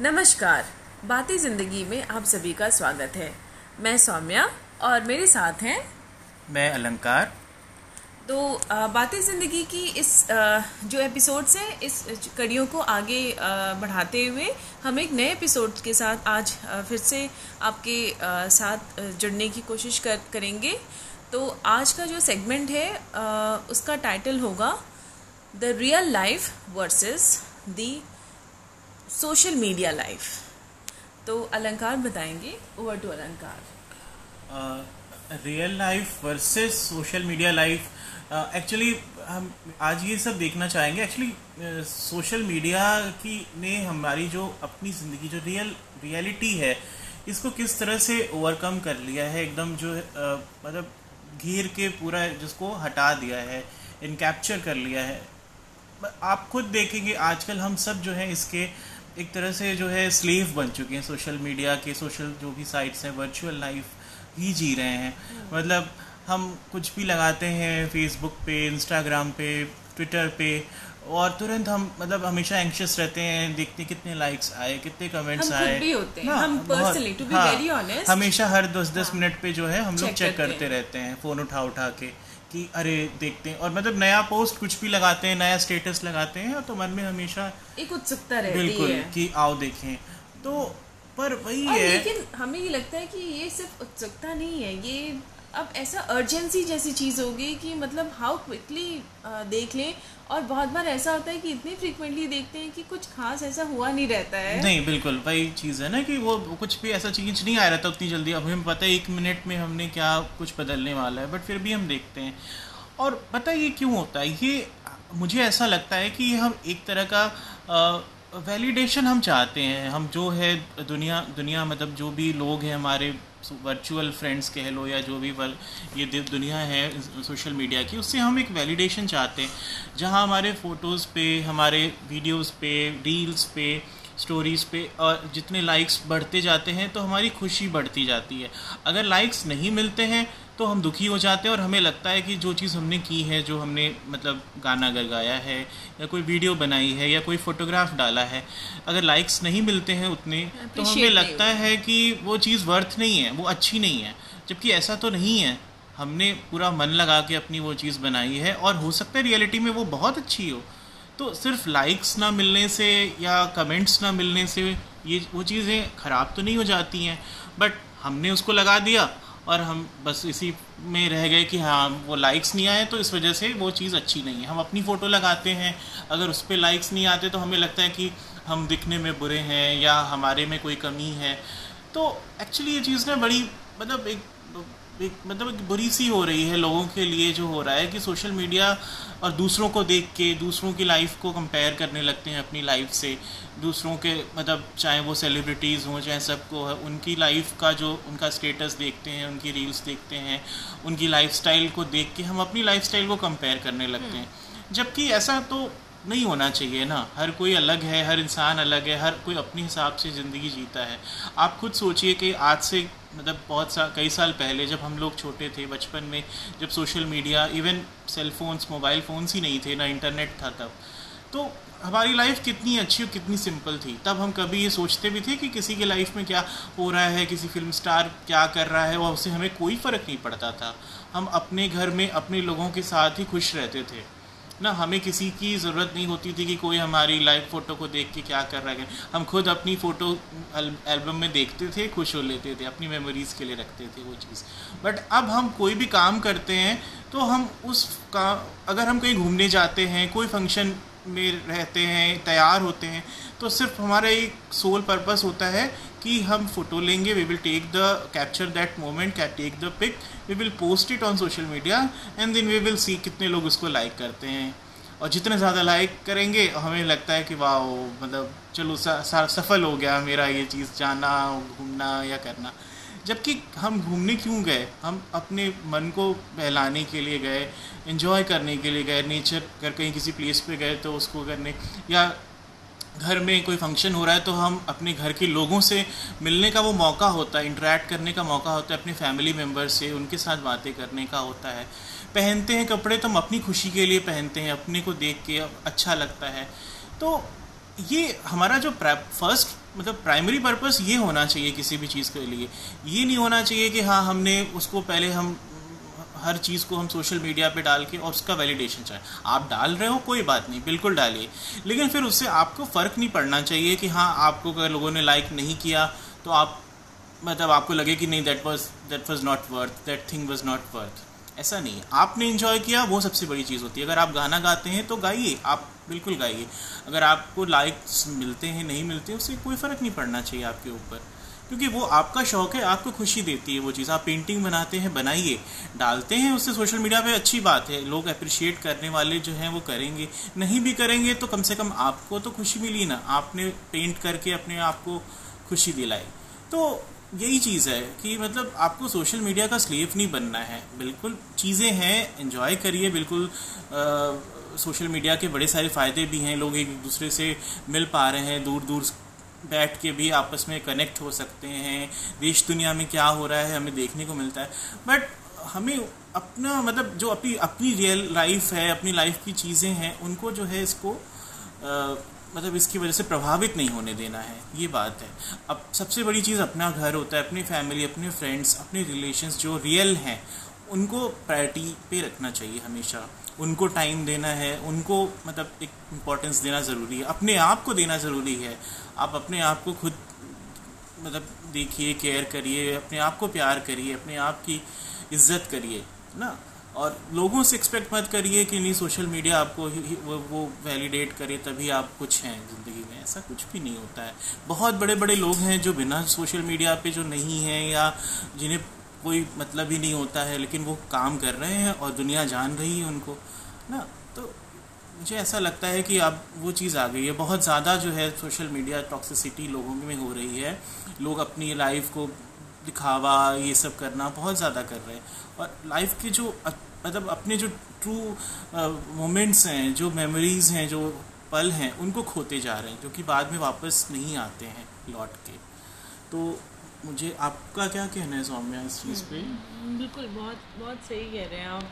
नमस्कार। बातें ज़िंदगी में आप सभी का स्वागत है। मैं सौम्या और मेरे साथ हैं मैं अलंकार। तो बातें ज़िंदगी की इस जो एपिसोड्स हैं इस कड़ियों को आगे बढ़ाते हुए हम एक नए एपिसोड के साथ आज फिर से आपके साथ जुड़ने की कोशिश कर करेंगे। तो आज का जो सेगमेंट है उसका टाइटल होगा the real life versus the social media life. तो अलंकार बताएँगे over to Alankar. Real life versus social media life actually हम आज ये सब देखना चाहेंगे। एक्चुअली सोशल मीडिया की ने हमारी जो अपनी ज़िंदगी जो रियल रियलिटी है इसको किस तरह से ओवरकम कर लिया है? एकदम जो uh, मतलब घेर के पूरा जिसको हटा दिया है इनकैप्चर कर लिया है। आप खुद देखेंगे आजकल हम सब जो है इसके एक तरह से जो है स्लेव बन चुके हैं सोशल मीडिया के सोशल जो भी साइट्स हैं वर्चुअल लाइफ ही जी रहे हैं। मतलब हम कुछ भी लगाते हैं फेसबुक पे इंस्टाग्राम पे ट्विटर पे और तुरंत हम मतलब हमेशा एंशियस रहते हैं देखते कितने लाइक्स आए कितने कमेंट्स हम आए। भी होते हैं, हाँ, हम to be हाँ, very honest, हमेशा हर दस दस मिनट पे जो है हम लोग चेक करते करते रहते हैं फ़ोन उठा उठा के कि अरे देखते हैं। और मतलब नया पोस्ट कुछ भी लगाते हैं नया स्टेटस लगाते हैं तो मन में हमेशा एक उत्सुकता रहती बिल्कुल है। कि आओ देखें। तो पर वही है। लेकिन हमें ये लगता है कि ये सिर्फ़ उत्सुकता नहीं है ये अब ऐसा अर्जेंसी जैसी चीज़ हो गई कि मतलब हाउ क्विकली देख लें और बहुत बार ऐसा होता है कि इतनी फ्रीक्वेंटली देखते हैं कि कुछ खास ऐसा हुआ नहीं रहता है। नहीं, बिल्कुल, वही चीज़ है ना कि वो कुछ भी ऐसा चेंज नहीं आ रहा था उतनी जल्दी। अब हमें पता है एक मिनट में हमने क्या कुछ बदलने वाला है बट फिर भी हम देखते हैं। और पता ये क्यों होता है? ये मुझे ऐसा लगता है कि हम एक तरह का वैलिडेशन हम चाहते हैं। हम जो है दुनिया दुनिया मतलब जो भी लोग हैं हमारे वर्चुअल फ्रेंड्स कह लो या जो भी वल, ये दुनिया है सोशल मीडिया की, उससे हम एक वैलिडेशन चाहते हैं। जहाँ हमारे फ़ोटोज़ पे, हमारे वीडियोस पे रील्स पे स्टोरीज़ पे और जितने लाइक्स बढ़ते जाते हैं तो हमारी खुशी बढ़ती जाती है। अगर लाइक्स नहीं मिलते हैं तो हम दुखी हो जाते हैं और हमें लगता है कि जो चीज़ हमने की है जो हमने मतलब गाना अगर गाया है या कोई वीडियो बनाई है या कोई फोटोग्राफ डाला है अगर लाइक्स नहीं मिलते हैं उतने तो हमें लगता है कि वो चीज़ वर्थ नहीं है वो अच्छी नहीं है जबकि ऐसा तो नहीं है। हमने पूरा मन लगा के अपनी वो चीज़ बनाई है और हो सकता है रियलिटी में वो बहुत अच्छी हो। तो सिर्फ़ लाइक्स ना मिलने से या कमेंट्स ना मिलने से ये वो चीज़ें ख़राब तो नहीं हो जाती हैं बट हमने उसको लगा दिया। और हम बस इसी में रह गए कि हाँ वो लाइक्स नहीं आए तो इस वजह से वो चीज़ अच्छी नहीं है। हम अपनी फ़ोटो लगाते हैं। अगर उस पर लाइक्स नहीं आते तो हमें लगता है कि हम दिखने में बुरे हैं या हमारे में कोई कमी है। तो एक्चुअली ये चीज़ ना बड़ी मतलब एक एक मतलब एक बुरी सी हो रही है लोगों के लिए जो हो रहा है कि सोशल मीडिया और दूसरों को देख के दूसरों की लाइफ को कंपेयर करने लगते हैं अपनी लाइफ से। दूसरों के मतलब चाहे वो सेलिब्रिटीज़ हों चाहे सबको है उनकी लाइफ का जो उनका स्टेटस देखते हैं उनकी रील्स देखते हैं उनकी लाइफस्टाइल को देख के हम अपनी लाइफस्टाइल को कंपेयर करने लगते हैं। जबकि ऐसा तो नहीं होना चाहिए ना। हर कोई अलग है, हर इंसान अलग है, हर कोई अपने हिसाब से ज़िंदगी जीता है। आप खुद सोचिए कि आज से मतलब बहुत सा, कई साल पहले जब हम लोग छोटे थे, बचपन में जब social media, even cell phones, mobile phones ही नहीं थे, ना इंटरनेट था तब। तो हमारी लाइफ कितनी अच्छी और कितनी सिंपल थी। तब हम कभी ये सोचते भी थे कि किसी की लाइफ में क्या हो रहा है, किसी फ़िल्म स्टार क्या कर रहा है, और उससे हमें कोई फ़र्क नहीं पड़ता था। हम अपने घर में, अपने लोगों के साथ ही खुश रहते थे। ना, हमें किसी की ज़रूरत नहीं होती थी कि कोई हमारी लाइव फ़ोटो को देख के क्या कर रहा है। हम खुद अपनी फ़ोटो एल्बम में देखते थे, खुश हो लेते थे, अपनी मेमोरीज़ के लिए रखते थे वो चीज़। बट अब हम कोई भी काम करते हैं तो हम उस का, अगर हम कहीं घूमने जाते हैं, कोई फ़ंक्शन में रहते हैं, तैयार होते हैं तो सिर्फ़ हमारा एक सोल पर्पस होता है कि हम फ़ोटो लेंगे we will take the capture that moment cat take the pic we will post it on social media and then we will see कितने लोग उसको लाइक करते हैं। और जितने ज़्यादा लाइक करेंगे हमें लगता है कि वाह मतलब चलो सा, सा, सफल हो गया मेरा ये चीज़ जाना घूमना या करना। जबकि हम घूमने क्यों गए? हम अपने मन को बहलाने के लिए गए इन्जॉय करने के लिए गए नेचर अगर कहीं किसी प्लेस पे गए तो उसको करने या घर में कोई फ़ंक्शन हो रहा है तो हम अपने घर के लोगों से मिलने का वो मौका होता है इंटरेक्ट करने का मौका होता है, अपने फैमिली मेंबर से, उनके साथ बातें करने का होता है। पहनते हैं कपड़े तो हम अपनी खुशी के लिए पहनते हैं, अपने को देख के अच्छा लगता है। तो ये हमारा जो फ़र्स्ट मतलब प्राइमरी पर्पस ये होना चाहिए किसी भी चीज़ के लिए। ये नहीं होना चाहिए कि हाँ हमने उसको पहले हम हर चीज़ को हम सोशल मीडिया पे डाल के और उसका वैलिडेशन चाहे। आप डाल रहे हो, कोई बात नहीं, बिल्कुल डालिए। लेकिन फिर उससे आपको फ़र्क नहीं पड़ना चाहिए कि हाँ आपको अगर लोगों ने लाइक नहीं किया तो आप मतलब आपको लगे कि नहीं that was that was not worth that thing was not worth ऐसा नहीं आपने इन्जॉय किया, वो सबसे बड़ी चीज़ होती है। अगर आप गाना गाते हैं तो गाइए, आप बिल्कुल गाइए। अगर आपको लाइक्स मिलते हैं, नहीं मिलते, उससे कोई फ़र्क नहीं पड़ना चाहिए आपके ऊपर। क्योंकि वो आपका शौक है, आपको खुशी देती है वो चीज़। आप पेंटिंग बनाते हैं, बनाइए। डालते हैं उससे सोशल मीडिया पे, अच्छी बात है। लोग अप्रिशिएट करने वाले जो हैं वो करेंगे। नहीं भी करेंगे तो कम से कम आपको तो खुशी मिली ना। आपने पेंट करके अपने आप को खुशी दिलाई। तो यही चीज़ है कि मतलब आपको सोशल मीडिया का स्लेव नहीं बनना है। बिल्कुल चीज़ें हैं एंजॉय करिए। बिल्कुल सोशल मीडिया के बड़े सारे फ़ायदे भी हैं। लोग एक दूसरे से मिल पा रहे हैं दूर दूर बैठ के भी आपस में कनेक्ट हो सकते हैं। देश दुनिया में क्या हो रहा है हमें देखने को मिलता है। बट हमें अपना मतलब जो अपनी अपनी रियल लाइफ है अपनी लाइफ की चीज़ें हैं उनको जो है इसको आ, मतलब इसकी वजह से प्रभावित नहीं होने देना है। ये बात है। अब सबसे बड़ी चीज़ अपना घर होता है अपनी फैमिली अपने फ्रेंड्स अपने रिलेशंस जो रियल हैं उनको प्रायोरिटी पे रखना चाहिए हमेशा। उनको टाइम देना है उनको मतलब एक इम्पोर्टेंस देना ज़रूरी है। अपने आप को देना ज़रूरी है। आप अपने आप को खुद मतलब देखिए केयर करिए अपने आप को प्यार करिए अपने आप की इज़्ज़त करिए ना? और लोगों से एक्सपेक्ट मत करिए कि नहीं सोशल मीडिया आपको वो, वो वैलिडेट करे तभी आप कुछ हैं ज़िंदगी में। ऐसा कुछ भी नहीं होता है। बहुत बड़े बड़े लोग हैं जो बिना सोशल मीडिया पे जो नहीं हैं या जिन्हें कोई मतलब ही नहीं होता है, लेकिन वो काम कर रहे हैं और दुनिया जान रही है उनको, ना? तो मुझे ऐसा लगता है कि अब वो चीज़ आ गई है। बहुत ज़्यादा जो है सोशल मीडिया टॉक्सिसिटी लोगों में हो रही है। लोग अपनी लाइफ को दिखावा, ये सब करना बहुत ज़्यादा कर रहे हैं। और लाइफ के जो मतलब अपने जो ट्रू मोमेंट्स हैं, जो मेमोरीज हैं, जो पल हैं, उनको खोते जा रहे हैं, जो कि बाद में वापस नहीं आते हैं, लौट के। तो मुझे आपका क्या कहना है सौम्या इस चीज़ पे? हम्म, बिल्कुल बहुत बहुत सही कह रहे हैं आप।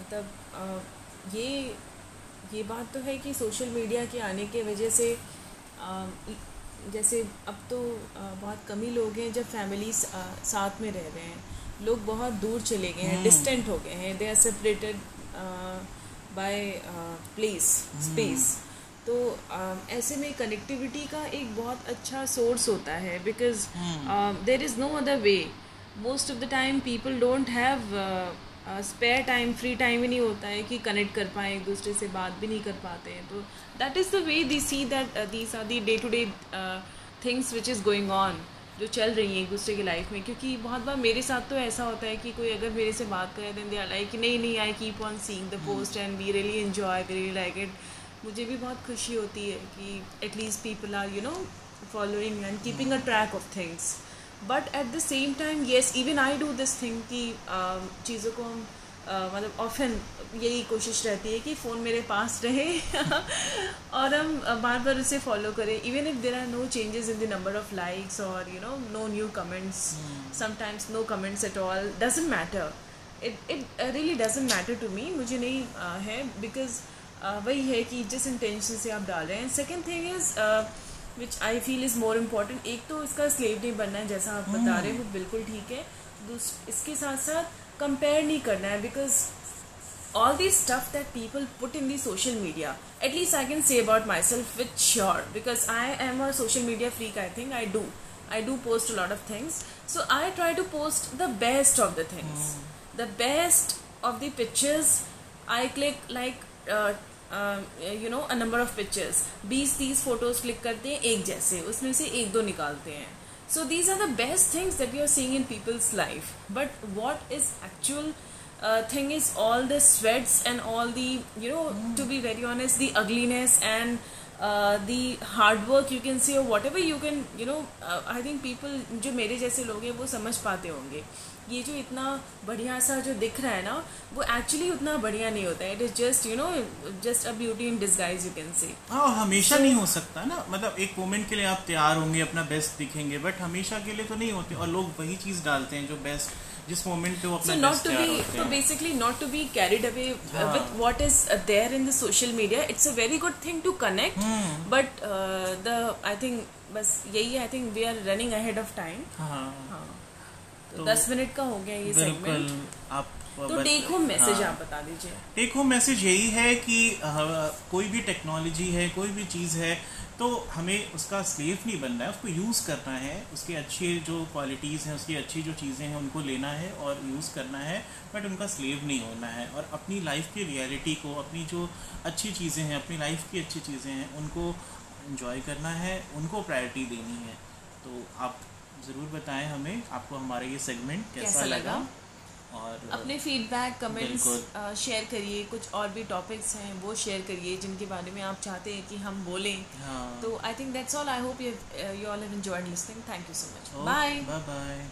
मतलब ये ये बात तो है कि सोशल मीडिया के आने के वजह से आ, जैसे अब तो आ, बहुत कम ही लोग हैं जब फैमिली साथ में रह रहे हैं। लोग बहुत दूर चले गए हैं डिस्टेंट हम्म। हो गए हैं। They are separated by place space तो ऐसे में कनेक्टिविटी का एक बहुत अच्छा सोर्स होता है because there is no other way most of the time people don't have spare time free time ही नहीं होता है कि कनेक्ट कर पाए एक दूसरे से बात भी नहीं कर पाते हैं। तो that is the way the see that these are the day to day things which is going on जो चल रही हैं एक दूसरे की लाइफ में। क्योंकि बहुत बार मेरे साथ तो ऐसा होता है कि कोई अगर मेरे से बात करे देन दे आर लाइक नहीं नहीं I keep on seeing the post and we really enjoy really like it मुझे भी बहुत खुशी होती है कि at least people are you know following and keeping a track of things but at the same time yes even I do this thing कि चीज़ों को हम uh, मतलब ऑफन यही कोशिश रहती है कि फ़ोन मेरे पास रहे और हम बार बार उसे फॉलो करें। Even if there are no changes in the number of likes और you know no new comments sometimes no comments at all doesn't matter it it really doesn't matter to me मुझे नहीं uh, है because uh, वही है कि जिस intention से आप डाल रहे हैं। Second thing is which I feel is more important एक तो इसका स्लेव नहीं बनना है जैसा आप बता रहे हो हम्म। बिल्कुल ठीक है। इसके साथ साथ कंपेयर नहीं करना है because all the stuff that people put in the social media at least I can say about myself with sure because I am are social media freak I think I do I do post lot of things so I try to post the best of the things the best of the pictures I click like you know a number of pictures बीस तीस photos click करते हैं एक जैसे, उसमें से एक दो निकालते हैं। So these are the best things that you are seeing in people's life but what is actual thing is all the sweats and all the you know to be very honest the ugliness and the hard work you can see whatever you can you know I think people जो मेरे जैसे लोग हैं, वो समझ पाते होंगे। ये जो इतना बढ़िया सा जो दिख रहा है ना वो एक्चुअली उतना बढ़िया नहीं होता है। It is just you know just a beauty in disguise you can say हाँ हमेशा so, नहीं हो सकता ना। मतलब एक मोमेंट के लिए आप तैयार होंगे अपना बेस्ट दिखेंगे बट हमेशा के लिए तो नहीं होते। और लोग वही चीज़ डालते हैं जो बेस्ट जिस मोमेंट पे वो अपना not to be carried away uh, हाँ. with what is uh, there in the social media it's a very good thing to connect hmm. but uh, the i think बस यही I think we are running ahead of time हाँ। हाँ। तो दस minute का हो गया ये बिल्कुल आप तो टेक होम मैसेज। आप बता दीजिए। टेक होम मैसेज यही है कि अ, कोई भी टेक्नोलॉजी है कोई भी चीज़ है तो हमें उसका स्लेव नहीं बनना है उसको यूज़ करना है उसके अच्छे जो क्वालिटीज़ हैं उसकी अच्छी जो चीज़ें हैं उनको लेना है और यूज़ करना है बट उनका स्लेव नहीं होना है। और अपनी लाइफ की रियलिटी को अपनी जो अच्छी चीज़ें हैं अपनी लाइफ की अच्छी चीज़ें हैं उनको इंजॉय करना है उनको प्रायोरिटी देनी है। तो आप ज़रूर बताएँ हमें आपको हमारा ये सेगमेंट कैसा, कैसा लगा? लगा? और अपने फीडबैक कमेंट्स। शेयर करिए कुछ और भी टॉपिक्स हैं वो शेयर करिए जिनके बारे में आप चाहते हैं कि हम बोलें। हाँ। तो I think that's all I hope you you all have enjoyed listening thank you so much bye bye.